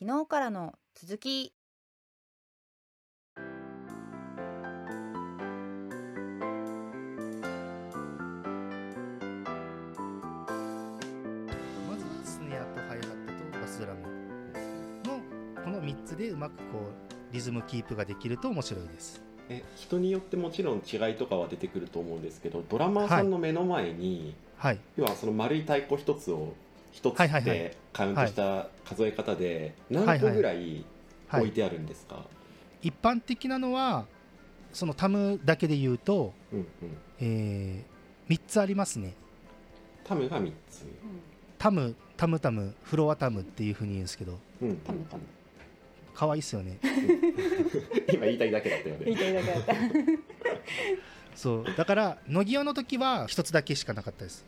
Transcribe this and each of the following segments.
昨日からの続き。まずはスネアとハイハットとバスドラムのこの3つでうまくこうリズムキープができると面白いです。え人によってもちろん違いとかは出てくると思うんですけどドラマーさんの目の前に、はい。要はその丸い太鼓一つを一つはいはいはい。でカウントした数え方で何個ぐらいはい置いてあるんですか、一般的なのはそのタムだけで言うと、うんうん、え3つありますね。タムが3つ、タムタムタムフロアタムっていうふうに言うんですけど。うん。うんタムタム。可愛いっすよね。今言いたいだけだったよね。言いたいだけだった。そう。だから乃木用の時は1つだけしかなかったです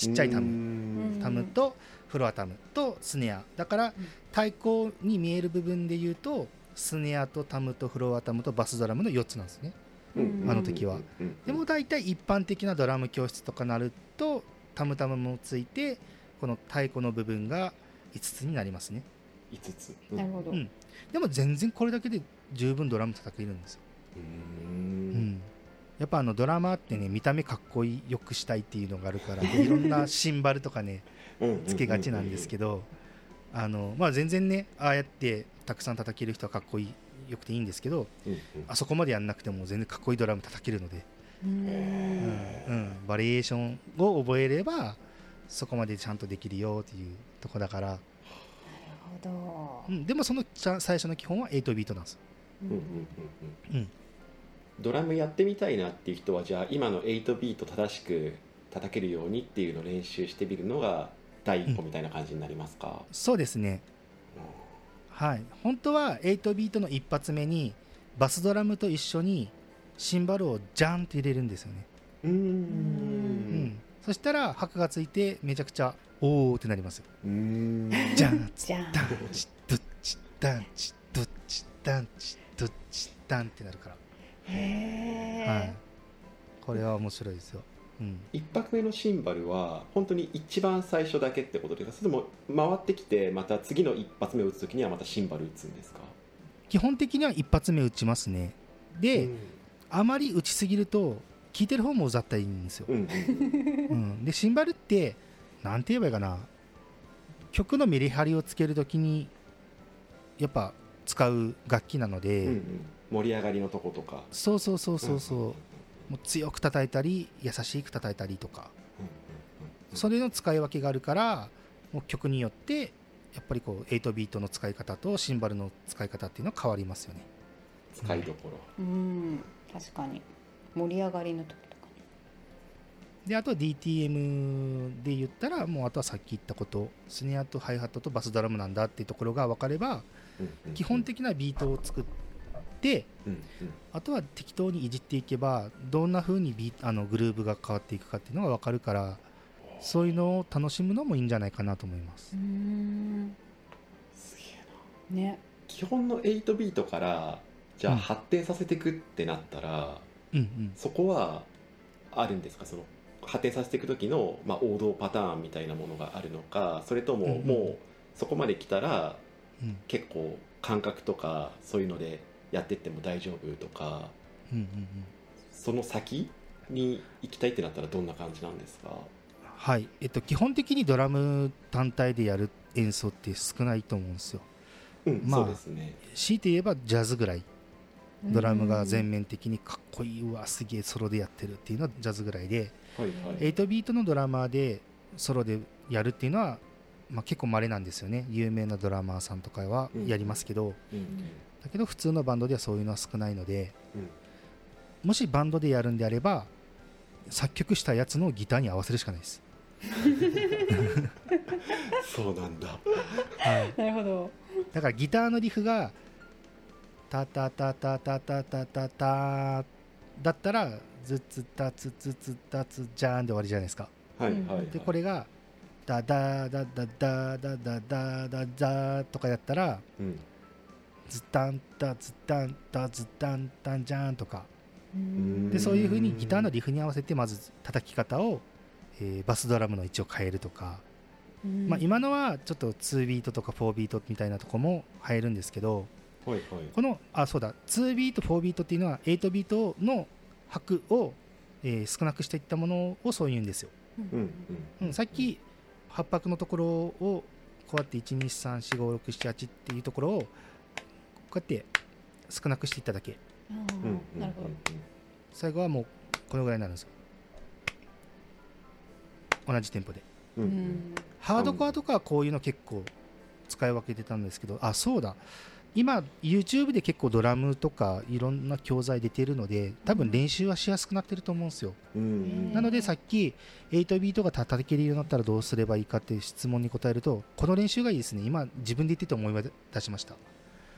ちっちゃいタム。ムタムとフロアタムとスネア。だからうん。太鼓に見える部分で言うとスネアとタムとフロアタムとバスドラムの4つなんですね。あの時は。でも大体一般的なドラム教室とかなるとタムタムもついてこの太鼓の部分が5つになりますね。5つ。なるほど、うん。でも全然これだけで十分ドラム叩けるんですよ、ううんん、やっぱあのドラマーってね見た目かっこいいよくしたいっていうのがあるから いろんなシンバルとかねつけがちなんですけどあの、まあ、全然ねああやってたくさん叩ける人はかっこいいよくていいんですけどうんうん。あそこまでやんなくても全然かっこいいドラム叩けるので、うんうんうん、バリエーションを覚えればそこまでちゃんとできるよっていうとこだから、なるほど。うん、でもその最初の基本は8ビートなんです。よ、うんうんうんうん。うん、ドラムやってみたいなっていう人はじゃあ今の8ビート正しく叩けるようにっていうのを練習してみるのが第一歩みたいな感じになりますか、そうですね。はい。本当は8ビートの一発目にバスドラムと一緒にシンバルをジャンと入れるんですよね、うん。ううん。ん、そしたら拍がついてめちゃくちゃおーってなりますよ。うん。ジャンじゃあダンチドッチダンチドッチダンチドッチダンってなるから、はい、これは面白いですよ、うん、一拍目のシンバルは本当に一番最初だけってことですか？それとも回ってきてまた次の一発目を打つ時にはまたシンバル打つんですか？基本的には一発目打ちますね。で、うん。あまり打ちすぎると聞いてる方もうざったいんですよ、うんうん、でシンバルってなんて言えばいいかな。曲のメリハリをつけるときにやっぱ使う楽器なので、うんうん盛り上がりのとことか。そうそうそうそうそう、んんもう強く叩いたり優しく叩いたりとか。うんうんそれの使い分けがあるからもう曲によってやっぱりこう8ビートの使い方とシンバルの使い方っていうのは変わりますよね。使いどころ。うん。確かに。盛り上がりの時とかねであとは DTM で言ったらもうあとはさっき言ったことスネアとハイハットとバスドラムなんだっていうところが分かればうんうん基本的なビートを作ってうんうん。あとは適当にいじっていけばどんな風にビーあのグルーブが変わっていくかっていうのが分かるからそういうのを楽しむのもいいんじゃないかなと思います。うん。すげえな。ね。基本の8ビートからじゃあうん。発展させていくってなったら、うんうん。そこはあるんですか？その発展させていく時の、まあ、王道パターンみたいなものがあるのかそれとももうそこまで来たらうん。結構感覚とかそういうのでやってっても大丈夫とかうんうんうん。その先に行きたいってなったらどんな感じなんですか？はい、えっと、基本的にドラム単体でやる演奏って少ないと思うんですよ。うん、まあそうですね。強いて言えばジャズぐらい。ドラムが全面的にかっこいいうわすげえソロでやってるっていうのはジャズぐらいで。はいはい。8ビートのドラマーでソロでやるっていうのは、まあ、結構稀なんですよね。有名なドラマーさんとかはやりますけど、うんだけど普通のバンドではそういうのは少ないのでうん。もしバンドでやるんであれば作曲したやつのギターに合わせるしかないです、そうなんだ。はい、なるほど。だからギターのリフがタタタタタタタタタだったらズツタツツツタツジャーンで終わりじゃないですかはいはい、はい、でこれがダダダダダダダダダダとかやったらうんズタンタズタンタズタンタンジャーンとか。でそういうふうにギターのリフに合わせてまず叩き方を、えー、バスドラムの位置を変えるとか、まあ、今のはちょっと2ビートとか4ビートみたいなとこも入るんですけど、いい、このあそうだ。2ビート4ビートっていうのは8ビートの拍を、えー、少なくしていったものをそういうんですよ。うん。うん、さっき8拍のところをこうやって1234567っていうところをうやって少なくしていっただけ、最後はもうこのぐらいになるんです。よ同じテンポで、うん、ハードコアとかこういうの結構使い分けてたんですけどあそうだ。今 YouTube で結構ドラムとかいろんな教材出てるので多分練習はしやすくなってると思うんですよ、なのでさっき8ビートが叩けるようになったらどうすればいいかっていう質問に答えるとこの練習がいいですね。今自分で言ってて思い出しました。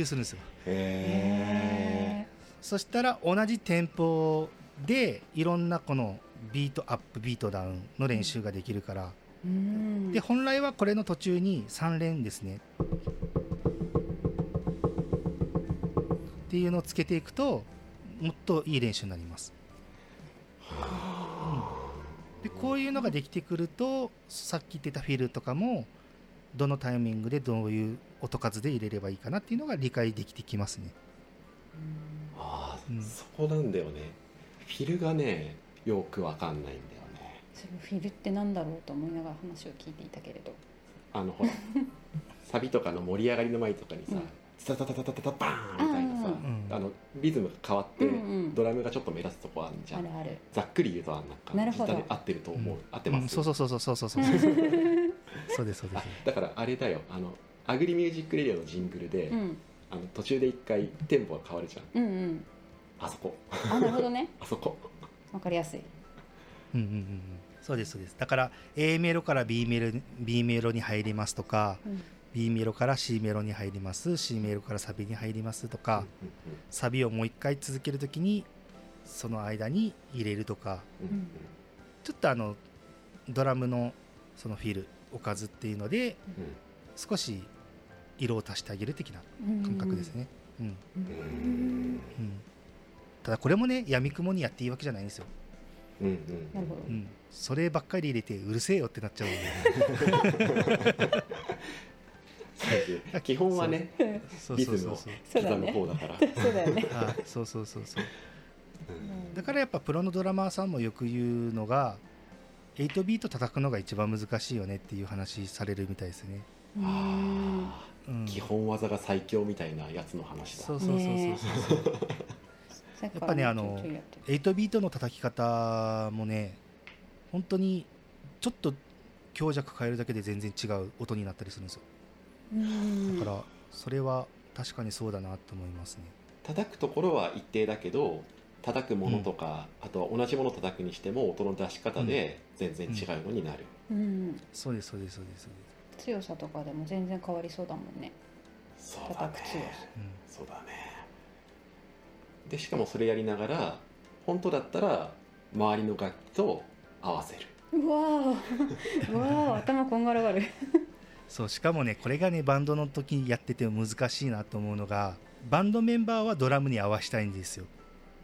習するんですよ。へそしたら同じテンポでいろんなこのビートアップビートダウンの練習ができるから。うん。で本来はこれの途中に3連ですね。っていうのをつけていくともっといい練習になります、うん。でこういうのができてくるとさっき言ってたフィルとかもどのタイミングでどういう音数で入れればいいかなっていうのが理解できてきますね。ああ、うん。そこなんだよね。フィルがねよくわかんないんだよね。そのフィルってなんだろうと思いながら話を聞いていたけれど。あのほらサビとかの盛り上がりの前とかにさうん「タタタタタタタバーン!」みたいなさうんあのリズムが変わってうんうん。ドラムがちょっと目立つとこあるじゃん。あるある。ざっくり言うとあんなんかなるほど。ギターで合ってると思う、うん。合ってます、うんそうそうそうそうそうそう。そうそうです そうです。だからあれだよあのアグリミュージックレディオのジングルで、うん。あの途中で一回テンポが変わるじゃん。うんうん。あそこ。あなるほどね。あそこ。わかりやすい。うんうんうんうん。そうですそうです。だから A メロから B メロ B メロに入りますとかうん B メロから C メロに入ります。C メロからサビに入りますとかうんサビをもう一回続けるときにその間に入れるとか。ちょっとあのドラムのそのフィルおかずっていうので少し色を足してあげる的な感覚ですね、うん。ううん。うん、ただこれもねやみくもにやっていいわけじゃないんですよ、うん。うん。なるほどうん、そればっかり入れてうるせえよってなっちゃうので そう。基本はねそう。リズムをそうそう。そう刻むそうだね。方だから。そうだよね。あそうそうそうそう。うん。だからやっぱプロのドラマーさんもよく言うのが8ビート叩くのが一番難しいよねっていう話されるみたいですね、うん。あうん、ー基本技が最強みたいなやつの話だ。そうそうそうそうそう。やっぱねあの8ビートの叩き方もね本当にちょっと強弱変えるだけで全然違う音になったりするんですよだからそれは確かにそうだなと思いますね。叩くところは一定だけど叩くものとか、あとは同じものを叩くにしても音の出し方で全然違うのになる、うん。そうですそうですそうですそうです。強さとかでも全然変わりそうだもんね。そうだね。叩く強さそうだね。でしかもそれやりながら本当だったら周りの楽器と合わせる。うわー。うわー。頭こんがらがるそうしかもねこれがねバンドの時にやってても難しいなと思うのがバンドメンバーはドラムに合わしたいんですよ。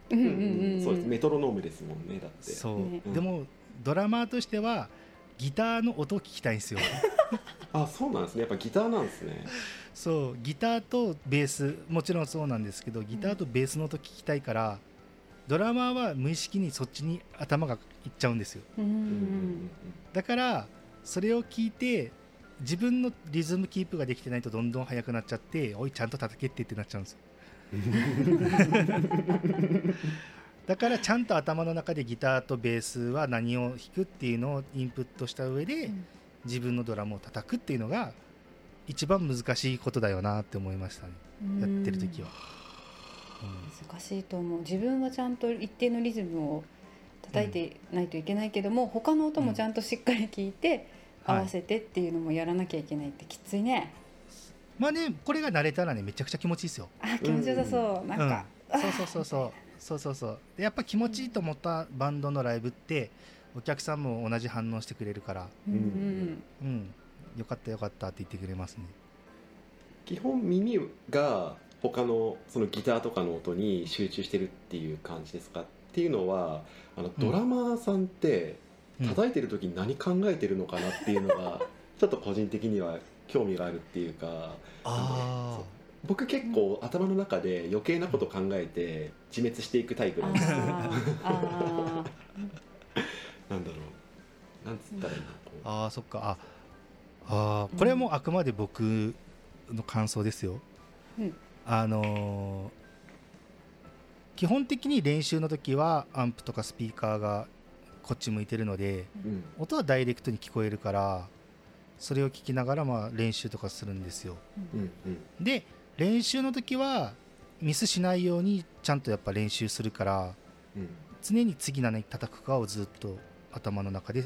うんうんうん。そうです。メトロノームですもんねだって。そう、ねでもドラマーとしてはギターの音を聞きたいんですよ。あそうなんですね。やっぱギターなんですね。そう。ギターとベースもちろんそうなんですけどギターとベースの音聞きたいから、ドラマーは無意識にそっちに頭がいっちゃうんですよ。だからそれを聞いて自分のリズムキープができてないとどんどん速くなっちゃっておいちゃんと叩けってってなっちゃうんですよ。だからちゃんと頭の中でギターとベースは何を弾くっていうのをインプットした上で、うん。自分のドラムを叩くっていうのが一番難しいことだよなって思いましたね。やってる時は。難しいと思う。自分はちゃんと一定のリズムを叩いてないといけないけども、他の音もちゃんとしっかり聞いて、合わせてっていうのもやらなきゃいけないってきついね。まあねこれが慣れたらねめちゃくちゃ気持ちいいですよ。あ気持ちよさそう、なんか、うん、そうそうそうそうそうそうそう。でやっぱ気持ちいいと思ったバンドのライブってお客さんも同じ反応してくれるから。うんうんうん。よかったよかったって言ってくれますね。基本耳が他のそのギターとかの音に集中してるっていう感じですか？っていうのはあのドラマーさんってうん叩いてる時に何考えてるのかなっていうのが ちょっと個人的には興味があるっていうか。あ僕結構頭の中で余計なこと考えて自滅していくタイプなんです なんだろう。なんつったらいいのあーそっか。ああー。これもあくまで僕の感想ですよ、うん。あのー基本的に練習の時はアンプとかスピーカーがこっち向いてるのでうん。音はダイレクトに聞こえるからそれを聞きながらまあ練習とかするんですよ。うんうん。で練習の時はミスしないようにちゃんとやっぱ練習するからうん。常に次何叩くかをずっと頭の中で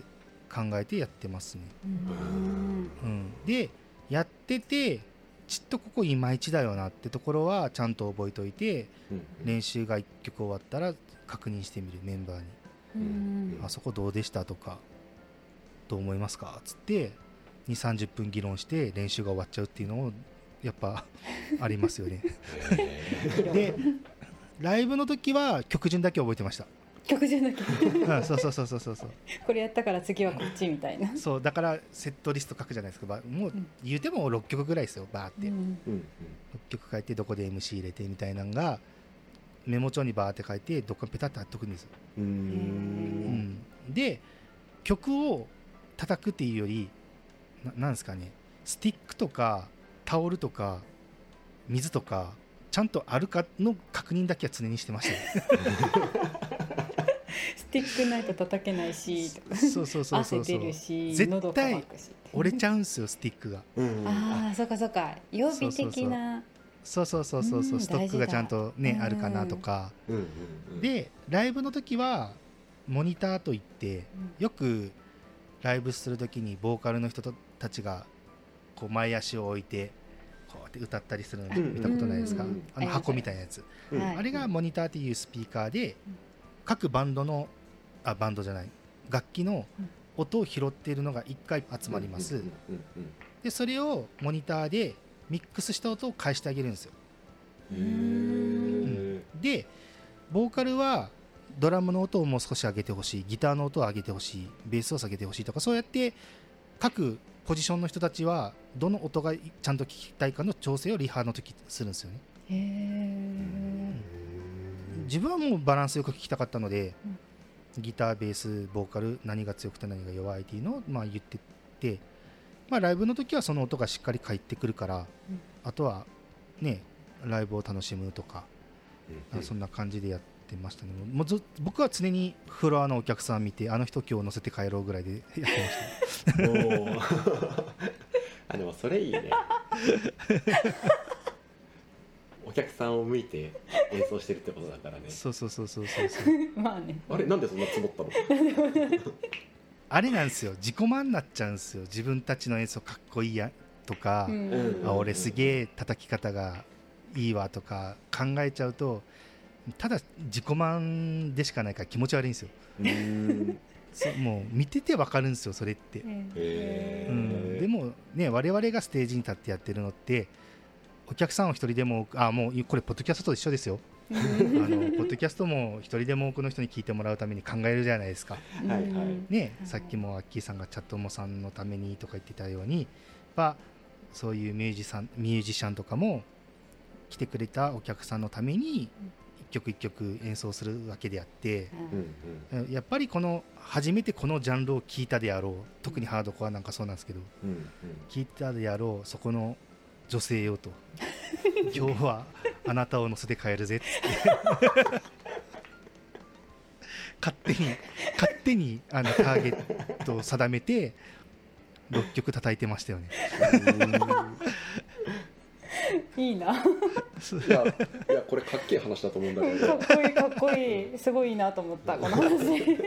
考えてやってますね、ーうん。うん、でやっててちっとここいまいちだよなってところはちゃんと覚えておいてうん練習が1曲終わったら確認してみるメンバーに。うん「あそこどうでした?」とか「どう思いますか?」っつって2 3 0分議論して練習が終わっちゃうっていうのもやっぱ ありますよね。へでライブの時は曲順だけ覚えてました、曲じゃなきゃうん、そうそうそうそうそうそう。これやったから次はこっちみたいな、そうだからセットリスト書くじゃないですか。ばもううん。言うても6曲ぐらいですよバーって、うん。6曲書いてどこで MC 入れてみたいなのがメモ帳にバーって書いてどっかにペタッと貼っとくんです。よ、うん。で曲を叩くっていうよりななんですかね。スティックとかタオルとか水とかちゃんとあるかの確認だけは常にしてました。ね スティックないと叩けないしとかそうそうそうそ汗うし絶対喉乾くし。折れちゃうんすよスティックが。うん。ああそうかそうか。予備的なそうそうそうそうそううんストックがちゃんとねあるかなとか。うんうんうん。でライブの時はモニターといってよくライブする時にボーカルの人たちがこう前足を置いてこうやって歌ったりするのうん。見たことないですか、うん。あの箱みたいなやつ、あれがモニターっていうスピーカーでうん。各バンドのあバンドじゃない楽器のうん。音を拾っているのが1回集まります、うんうん。でそれをモニターでミックスした音を返してあげるんですよ。でボーカルはドラムの音をもう少し上げてほしいギターの音を上げてほしいベースを下げてほしいとかそうやって各ポジションの人たちはどの音がちゃんと聞きたいかの調整をリハの時するんですよね。自分はもうバランスよく聞きたかったので、ギターベースボーカル何が強くて何が弱いっていうのをまあ言ってって、まあ、ライブの時はその音がしっかり返ってくるから、うん。あとはねライブを楽しむとかうん。そんな感じでやってましたね。もうず僕は常にフロアのお客さん見て、あの人今日乗せて帰ろうぐらいでやってました。あでもそれいいね。お客さんを向いて演奏してるってことだからね。そうそうそうそうそう。そう。まあね。あれなんでそんな積もったの？あれなんですよ、自己満になっちゃうんですよ。自分たちの演奏かっこいいやとか、うん。あ俺すげえ叩き方がいいわとか考えちゃうと、ただ自己満でしかないから気持ち悪いんですよ。うもう見ててわかるんですよ、それって。うん、でもね我々がステージに立ってやってるのってお客さんを一人でもあもうこれポッドキャストと一緒ですよあのポッドキャストも一人でも多くの人に聞いてもらうために考えるじゃないですか。はいはい。ねうんさっきもアッキーさんがチャットモさんのためにとか言ってたようにやっぱそういうミュージシャンミュージシャンとかも来てくれたお客さんのために一曲一曲演奏するわけであってうんうん。やっぱりこの初めてこのジャンルを聴いたであろう特にハードコアなんかそうなんですけどうん聞いたであろうそこの女性よと 今日はあなたを乗せて帰るぜっつって。勝手に勝手にあのターゲットを定めて6曲叩いてましたよね。いいな。かいやいやこれかっけえ話だと思うんだけど。っこいいかっこいい。すごいいいなと思ったこの話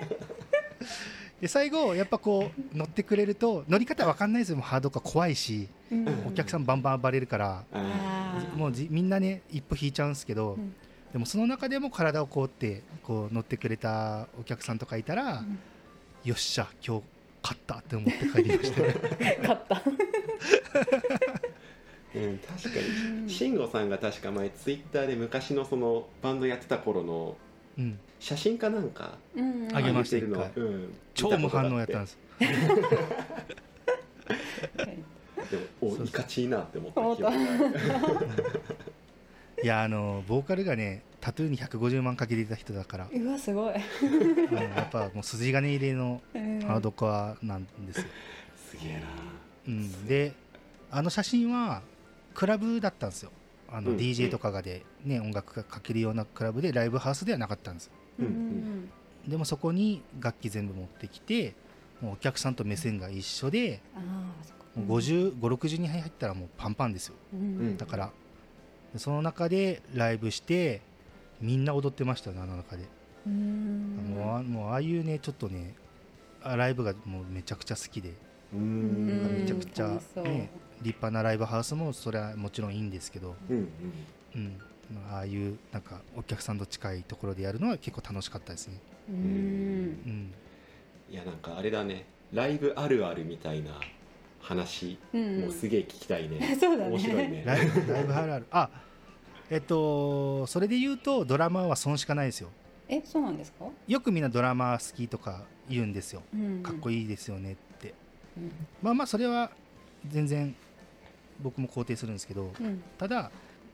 で最後やっぱこう乗ってくれると乗り方わかんないですよ。ハードか怖いしうん。お客さんバンバン暴れるから。ああー。もうじみんなね一歩引いちゃうんですけど、うん。でもその中でも体をこうってこう乗ってくれたお客さんとかいたら、うん。よっしゃ今日勝ったって思って帰りました。ね 勝った。ー うん確かに。慎吾さんが確か前ツイッターで昔のそのバンドやってた頃のうん写真かなんかうんあげました一回。うん。超無反応やったんです。でもおいかちいなって思ったいやあのボーカルがねタトゥーに150万かけていた人だから、うわすごい。うんやっぱもう筋金入れのうん。ハードコアなんですよ、すげえな。うん、であの写真はクラブだったんですよ。あのうん。DJ とかがで、ね、音楽がかけるようなクラブでライブハウスではなかったんですよ。うんうんでもそこに楽器全部持ってきてもうお客さんと目線が一緒でああそっか。もう5060人入ったらもうパンパンですよ。うんうん。だからその中でライブしてみんな踊ってましたよねあの中で、うん。もうあもうああいうねちょっとねあライブがもうめちゃくちゃ好きで、めちゃくちゃね立派なライブハウスもそれはもちろんいいんですけど、うんうん。うん、ああいうなんかお客さんと近いところでやるのは結構楽しかったですね、うん。うん、いやなんかあれだね。ライブあるあるみたいな話うん。もうすげえ聞きたいね。そうだね。面白いね。ライブライブハルある。あえっとそれで言うとドラマーは損しかないですよ。えそうなんですか？よくみんなドラマー好きとか言うんですよ。かっこいいいいですよねって。うん。まあまあそれは全然僕も肯定するんですけどうん。ただ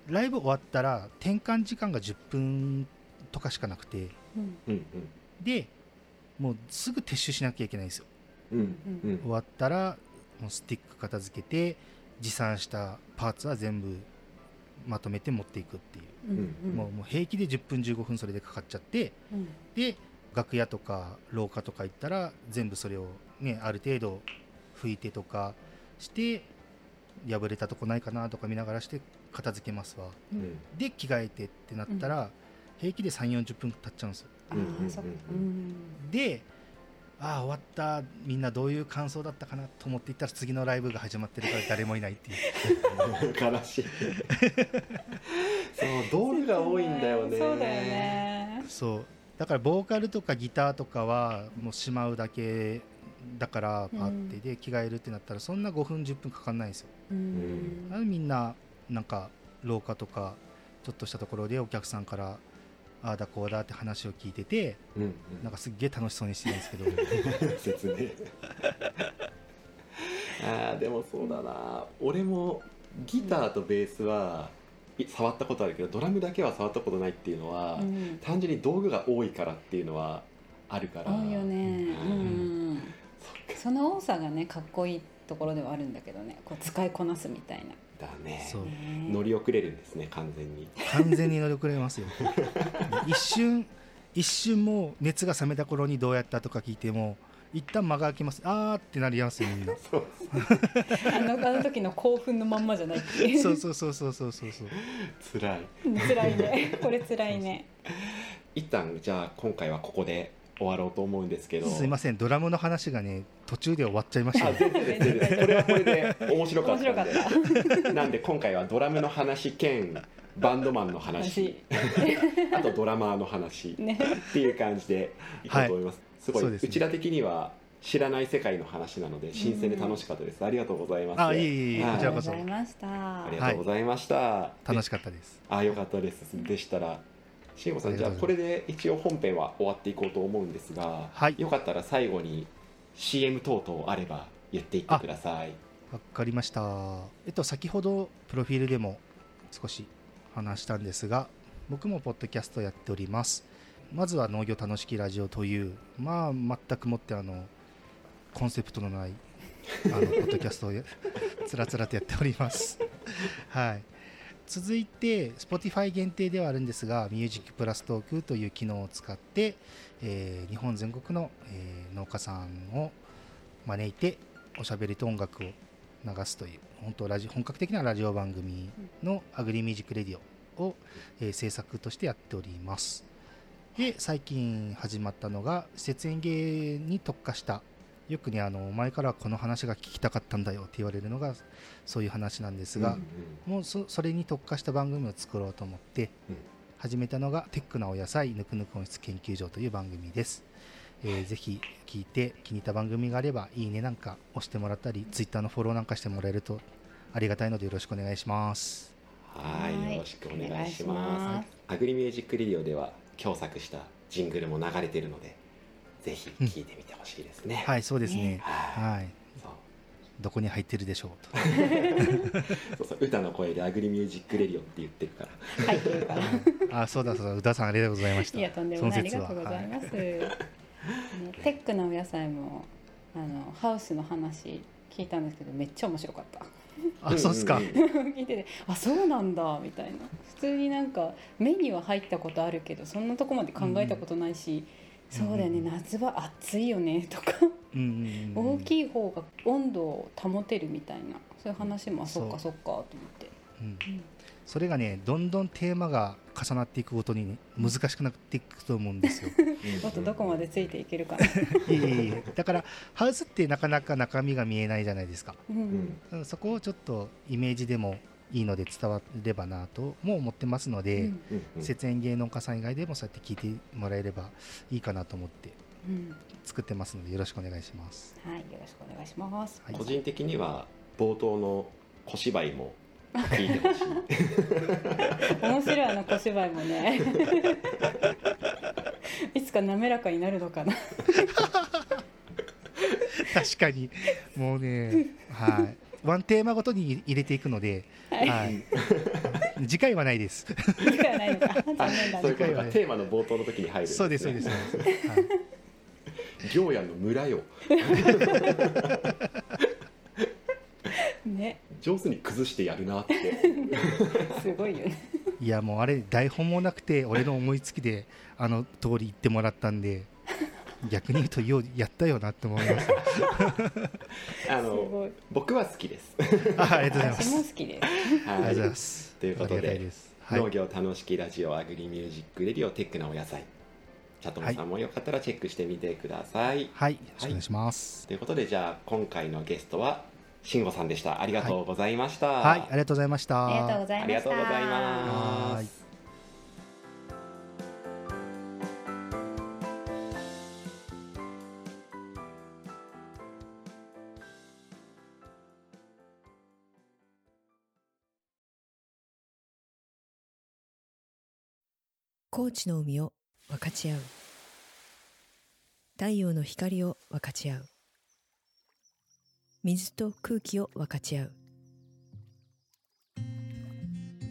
ライブ終わったら転換時間が10分とかしかなくて。うん。うんでもうすぐ撤収しなきゃいけないんですよ。うん。うん。うん終わったらもうスティック片付けて持参したパーツは全部まとめて持っていくっていう、うん。うん。もうもう平気で10分15分それでかかっちゃってうん。で楽屋とか廊下とか行ったら全部それをねある程度拭いてとかして破れたとこないかなとか見ながらして片付けますわ。うん。で着替えてってなったら、平気で3 4 0分経っちゃうんですよ。でああ終わった。みんなどういう感想だったかなと思っていったら次のライブが始まってるから誰もいないっていう。悲しい。そう道具が多いんだよね。そうだよね。そう。だからボーカルとかギターとかはもうしまうだけだからパッてで着替えるってなったらそんな5分10分かかんないんですよ。うん。みんななんか廊下とかちょっとしたところでお客さんからああだこうだって話を聞いててうんうん。なんかすっげえ楽しそうにしてるんですけど。説明。あーでもそうだな。俺もギターとベースはい触ったことあるけどドラムだけは触ったことないっていうのは、うん。単純に道具が多いからっていうのはあるから。多いよね。ううん。んその多さがねかっこいいところではあるんだけどね。こう使いこなすみたいだね。そう。な乗り遅れるんですね完全に。完全に乗り遅れますよ。一瞬一瞬もう熱が冷めた頃にどうやったとか聞いても一旦間が空きます。あーってなりますよみんな。そうあのあの時の興奮のまんまじゃないっていう。そうそうそうそうそうそう。そう辛い辛いね。これ辛いね。一旦じゃあ今回はここで終わろうと思うんですけど。すいませんドラムの話がね途中で終わっちゃいました。あね全然です全然これはこれで面白かったんで。面白かっなんで今回はドラムの話兼バンドマンの話。話 あとドラマーの話。ね。っていう感じでいこうと思います、すごいうちら的には知らない世界の話なので新鮮で楽しかったです、ありがとうございます。あいえいえいえはい。こちらこそ。ありがとうございました。ありがとうございました、楽しかったです。あよかったです。でしたら慎吾さんじゃあこれで一応本編は終わっていこうと思うんですが、はい。よかったら最後に CM 等々あれば言っていってください。わかりました。えっと先ほどプロフィールでも少し話したんですが僕もポッドキャストやっております。まずは農業楽しきラジオというまあ全くもってあのコンセプトのないあのポッドキャストをやつらつらとやっております。はい続いて Spotify 限定ではあるんですが「ミュージックプラストーク」という機能を使って、えー日本全国の、えー農家さんを招いておしゃべりと音楽を流すという本当ラジ本格的なラジオ番組のアグリミュージックレディオを、えー制作としてやっております。で最近始まったのが施設園芸に特化したよくねあの前からこの話が聞きたかったんだよって言われるのがそういう話なんですが、もうそそれに特化した番組を作ろうと思ってうん。始めたのが「テックなお野菜ぬくぬく温室研究所」という番組です、えーぜひ聞いて気に入った番組があればいいねなんか押してもらったりツイッターのフォローなんかしてもらえるとありがたいのでよろしくお願いします。はいはい。よろしくお願いします。すアグリミュージックレディオでは共作したジングルも流れてるのでぜひ聞いてみてほしいですね、はいそうですね。ね。はい。はい。そう。どこに入ってるでしょうと。そうそう歌の声でアグリミュージックレディオって言ってるから。入ってるから。あそうだそうだ。宇田さんありがとうございました。いやとんでもないありがとうございます、ねテックなお野菜もあのハウスの話聞いたんですけどめっちゃ面白かった。あそうっすか、んんん聞いててあそうなんだみたいな。普通になんか目には入ったことあるけどそんなとこまで考えたことないし、そうだよね。うん夏は暑いよね。とか、うん大きい方が温度を保てるみたいな。そういう話もあそっかそっかと思って、うん。うん。それがねどんどんテーマが重なっていくごとにね難しくなっていくと思うんですよ。もっとどこまでついていけるかな、いえいえだからハウスってなかなか中身が見えないじゃないですか。うん。そこをちょっとイメージでもいいので伝わればなとも思ってますので、うん。節園芸農家さん以外でもそうやって聞いてもらえればいいかなと思ってうん。作ってますのでよろしくお願いします。はいよろしくお願いします、はい。個人的には冒頭の小芝居も聞いてほしい。面白いあの小芝居もね。いつか滑らかになるのかな。確かに。もうねはいワンテーマごとに入れていくので、はい、次回はないです。次回はないのか。残あ念はテーマの冒頭の時に入るね、そうですそうです、そうです。はい。行屋の村よ。ね。上手に崩してやるなって。すごいよね。いやもうあれ台本もなくて俺の思いつきであの通り言ってもらったんで逆に言うとようやったよなって思います。す あのすごい。僕は好きです。あありがとうございます。私も好きです。ありがとうございます。ということで農業楽しきラジオアグリミュージックレディオテックなお野菜。チャトモさんもよかったらチェックしてみてください、はい。よろしくお願いします。ということでじゃあ今回のゲストは慎吾さんでした。ありがとうございました、はい、ありがとうございました。ありがとうございました。ありがとうございます高知の海を分かち合う。太陽の光を分かち合う。水と空気を分かち合う。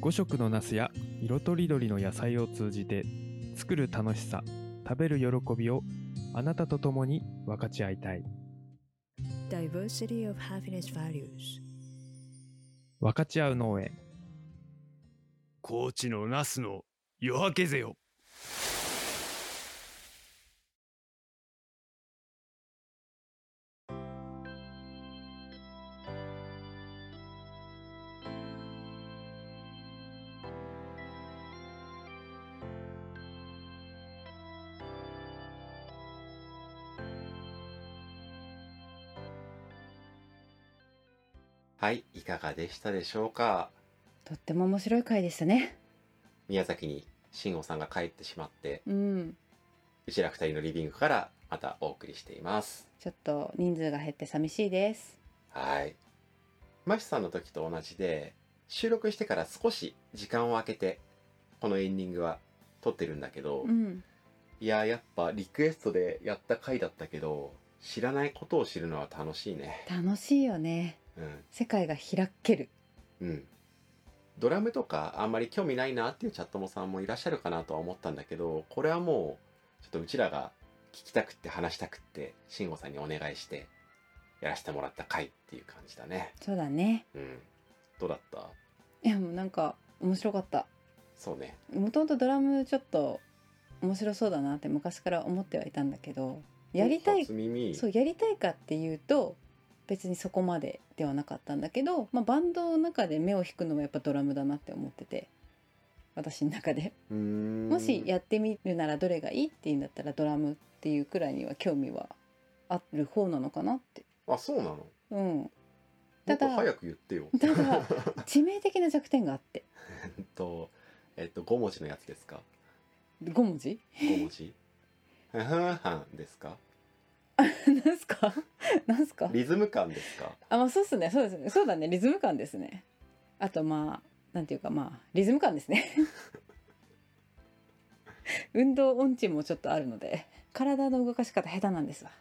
5色のナスや色とりどりの野菜を通じて作る楽しさ食べる喜びをあなたと共に分かち合いたい。Diversity of Happiness Values. 分かち合う農園。高知のナスの夜明けぜよ。はいいかがでしたでしょうか？とっても面白い回でしたね宮崎に慎吾さんが帰ってしまってうん。うちら二人のリビングからまたお送りしています。ちょっと人数が減って寂しいです。はい。マシさんの時と同じで収録してから少し時間を空けてこのエンディングは撮ってるんだけど、うん。いややっぱリクエストでやった回だったけど知らないことを知るのは楽しいね。楽しいよね。うん。世界が開ける。うんドラムとかあんまり興味ないなっていうチャットモさんもいらっしゃるかなとは思ったんだけどこれはもうちょっとうちらが聞きたくって話したくって慎吾さんにお願いしてやらせてもらった回っていう感じだね。そうだね。うん。どうだった？いやもうなんか面白かった。そうね。もともとドラムちょっと面白そうだなって昔から思ってはいたんだけどやりたいそうやりたいかっていうと別にそこまでではなかったんだけど、まあ、バンドの中で目を引くのはやっぱドラムだなって思ってて。私の中で。もしやってみるならどれがいいって言うんだったらドラムっていうくらいには興味はある方なのかなって。あそうなの？うん。もただ早く言ってよ。ただ 致命的な弱点があって。えっとえっと5文字のやつですか？5文字？5文字？ですか？なんすか？なんすか？リズム感ですか？あまあそうっすね。そうですね。そうだね。リズム感ですね。あとまあなんていうかまあリズム感ですね。運動音痴もちょっとあるので体の動かし方下手なんですわ。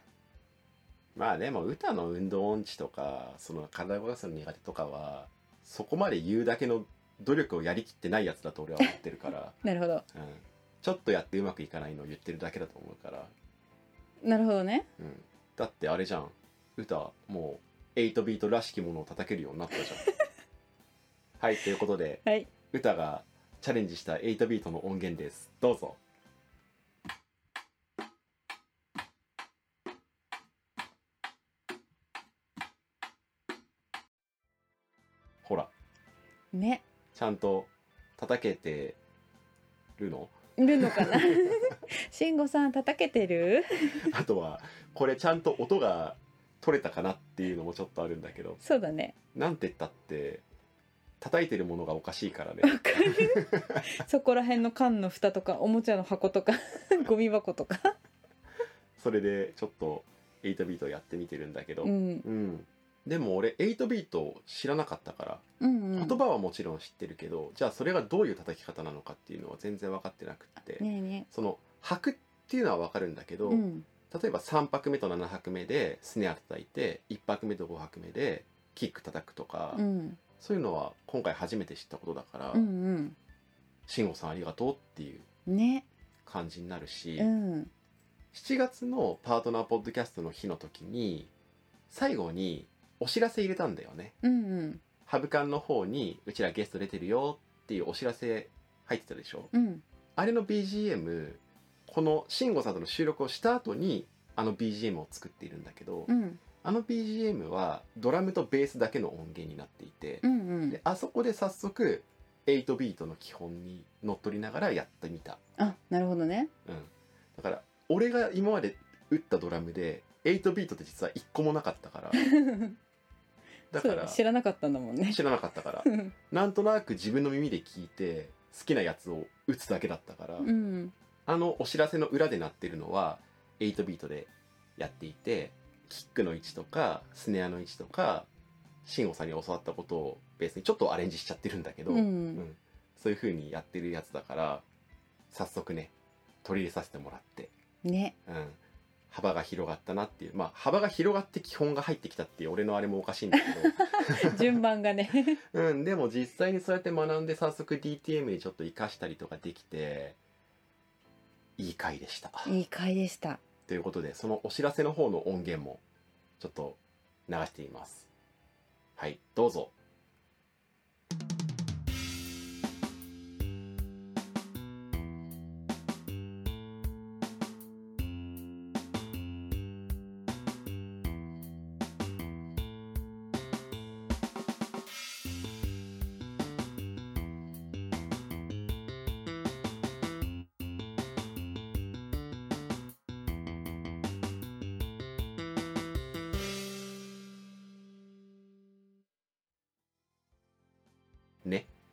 まあでも歌の運動音痴とかその体を動かすの苦手とかはそこまで言うだけの努力をやりきってないやつだと俺は思ってるから、なるほど。うん、ちょっとやってうまくいかないのを言ってるだけだと思うから、なるほどね。うん、だってあれじゃん。歌もう8ビートらしきものを叩けるようになったじゃん。はいということではい。歌がチャレンジした8ビートの音源です。どうぞ。ほら。ね。ちゃんと叩けてるの？いるのかな？慎吾さん叩けてる？あとはこれちゃんと音が取れたかなっていうのもちょっとあるんだけど。そうだね。なんて言ったって叩いてるものがおかしいからね。そこら辺の缶の蓋とかおもちゃの箱とか ゴミ箱とか。それでちょっと8ビートやってみてるんだけど、ううん。んでも俺8ビート知らなかったからうんうん。言葉はもちろん知ってるけど、じゃあそれがどういう叩き方なのかっていうのは全然分かってなくって、ねえねその拍っていうのは分かるんだけど、えうん。例えば3拍目と7拍目でスネア叩いて1拍目と5拍目でキック叩くとか、うん。そういうのは今回初めて知ったことだからうん慎吾さんありがとうっていううんね。感じになるし、うん。7月のパートナーポッドキャストの日の時に最後にお知らせ入れたんだよね。うんうん。ハブカンの方にうちらゲスト出てるよっていうお知らせ入ってたでしょ。うん。あれの BGM この慎吾さんとの収録をした後にあの BGM を作っているんだけど、うん。あの BGM はドラムとベースだけの音源になっていて、うんうん。であそこで早速8ビートの基本にのっとりながらやってみた、あなるほどね。うん、だから俺が今まで打ったドラムで8ビートって実は1個もなかったから。だから知らなかったんだもんね。知らなかったから。なんとなく自分の耳で聞いて好きなやつを打つだけだったから、うんあのお知らせの裏で鳴ってるのは8ビートでやっていてキックの位置とかスネアの位置とか慎吾さんに教わったことをベースにちょっとアレンジしちゃってるんだけど、うん。うん。そういう風にやってるやつだから早速ね取り入れさせてもらって、ね。うん、幅が広がったなっていうまあ幅が広がって基本が入ってきたっていう俺のあれもおかしいんだけど。順番がね。うん、でも実際にそうやって学んで早速 DTM にちょっと活かしたりとかできていい回でした。いい回でしたということでそのお知らせの方の音源もちょっと流してみます。はいどうぞ。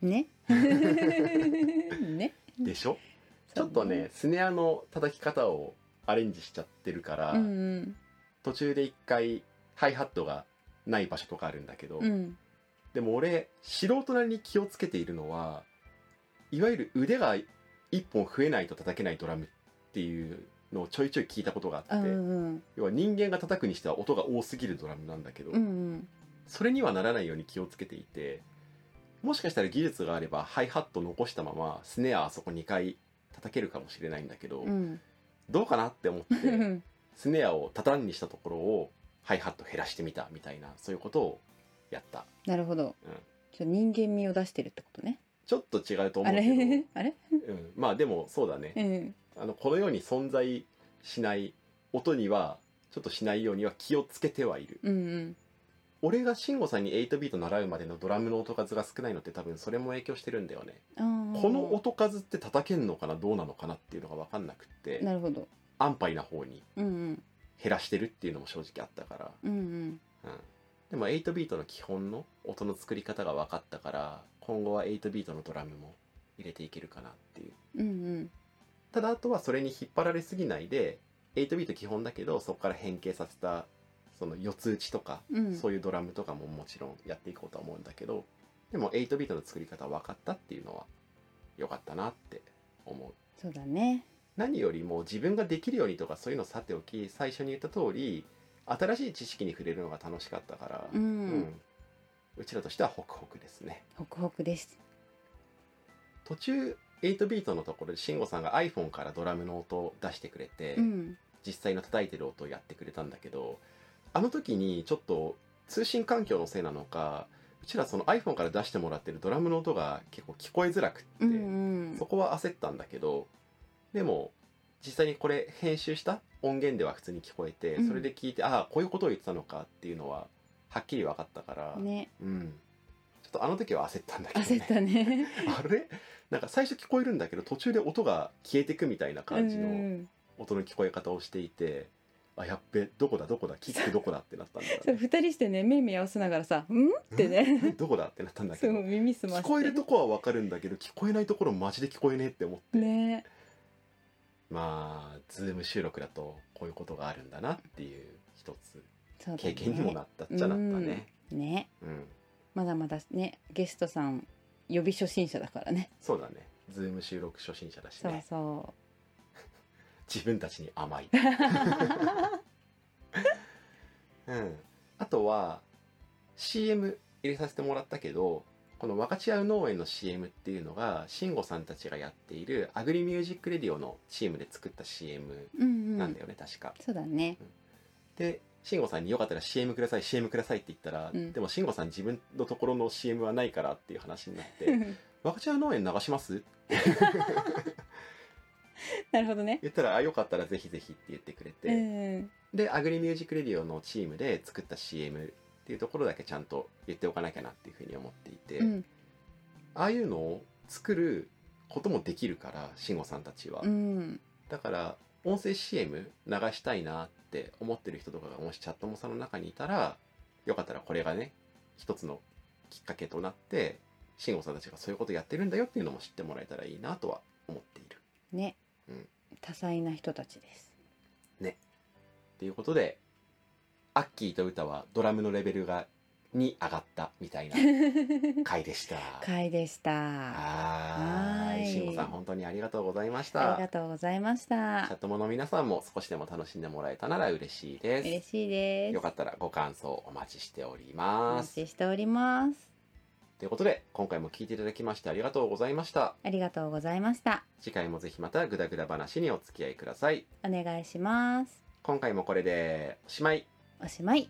ね。ね。ね。でしょ？ちょっとねスネアの叩き方をアレンジしちゃってるから、うんうん。途中で一回ハイハットがない場所とかあるんだけど、うん。でも俺素人なりに気をつけているのはいわゆる腕が一本増えないと叩けないドラムっていうのをちょいちょい聞いたことがあって、うんうん。要は人間が叩くにしては音が多すぎるドラムなんだけど、うんうん。それにはならないように気をつけていてもしかしたら技術があればハイハット残したままスネアあそこ2回叩けるかもしれないんだけど、うん。どうかなって思ってうん スネアを畳んにしたところをハイハット減らしてみたみたいなそういうことをやった。なるほど、うん。ちょ人間味を出してるってことね。ちょっと違うと思あうけど、れ？あれ？うん、まあでもそうだね。うん。あのこの世に存在しない音にはちょっとしないようには気をつけてはいる。うんうん俺が慎吾さんに8ビート習うまでのドラムの音数が少ないのって多分それも影響してるんだよね。あー。この音数って叩けんのかなどうなのかなっていうのが分かんなくってなるほど。安牌な方にうんうん。減らしてるっていうのも正直あったから、うんうん。うん、でも8ビートの基本の音の作り方が分かったから今後は8ビートのドラムも入れていけるかなっていう。うんうん。ただあとはそれに引っ張られすぎないで8ビート基本だけどそこから変形させたその四つ打ちとか、うん。そういうドラムとかももちろんやっていこうとは思うんだけどでも8ビートの作り方分かったっていうのは良かったなって思う。そうだね。何よりも自分ができるようにとかそういうのさておき最初に言った通り新しい知識に触れるのが楽しかったから、うん。うん。うちらとしてはホクホクですね。ホクホクです。途中8ビートのところで慎吾さんが iPhone からドラムの音を出してくれて、うん。実際の叩いてる音をやってくれたんだけどあの時にちょっと通信環境のせいなのかうちらその iPhone から出してもらってるドラムの音が結構聞こえづらくって、うんうん。そこは焦ったんだけどでも実際にこれ編集した音源では普通に聞こえてうん。それで聞いて、ああこういうことを言ってたのかっていうのははっきり分かったから、ね。うん、ちょっとあの時は焦ったんだけど、焦ったね。あれ？なんか最初聞こえるんだけど途中で音が消えてくみたいな感じのうん。音の聞こえ方をしていて、あやっべどこだどこだキックどこだってなったんだ。よ そうね二人してね目見合わせながらさ「うん?」ってね。どこだってなったんだけ そうど耳すま聞こえるとこは分かるんだけど聞こえないところマジで聞こえねえって思って、ね。まあズーム収録だとこういうことがあるんだなっていう一つ。経験にもなったっちゃなったね。うん。ね。うん、まだまだねゲストさん予備初心者だからね。そうだね。ズーム収録初心者だしそうねそ自分たちに甘い、う うん、あとは CM 入れさせてもらったけどこの分かち合う農園の CM っていうのが慎吾さんたちがやっているアグリミュージックレディオのチームで作った CM うんうん。なんだよね、確か。そうだね。で慎吾さんによかったら CM ください CM くださいって言ったら、うん。でも慎吾さん自分のところの CM はないからっていう話になって「分かち合う農園流します?」なるほどね。言ったら「あよかったらぜひぜひ」って言ってくれて、うんでアグリミュージックレディオのチームで作った CM っていうところだけちゃんと言っておかなきゃなっていうふうに思っていて、うん。ああいうのを作ることもできるから慎吾さんたちは、うん。だから音声 CM 流したいなって思ってる人とかがもしチャットモさんの中にいたらよかったらこれがね一つのきっかけとなって慎吾さんたちがそういうことやってるんだよっていうのも知ってもらえたらいいなとは思っている。ねうん多彩な人たちですということでアッキーと歌はドラムのレベルがに上がったみたいな 回でした。回でしたはーい。はい慎吾さん本当にありがとうございましありた。がとうございましチャッたトモの皆さんも少しでも楽しんでもらえたなら嬉しいです。嬉しいですよかったらご感想お待ちしておりお待ます。ちしておりますということで今回も聞いていただきましてありがとうございました。ありがとうございました次回もぜひまたグダグダ話にお付き合いください。お願いします今回もこれでおしまい。おしまい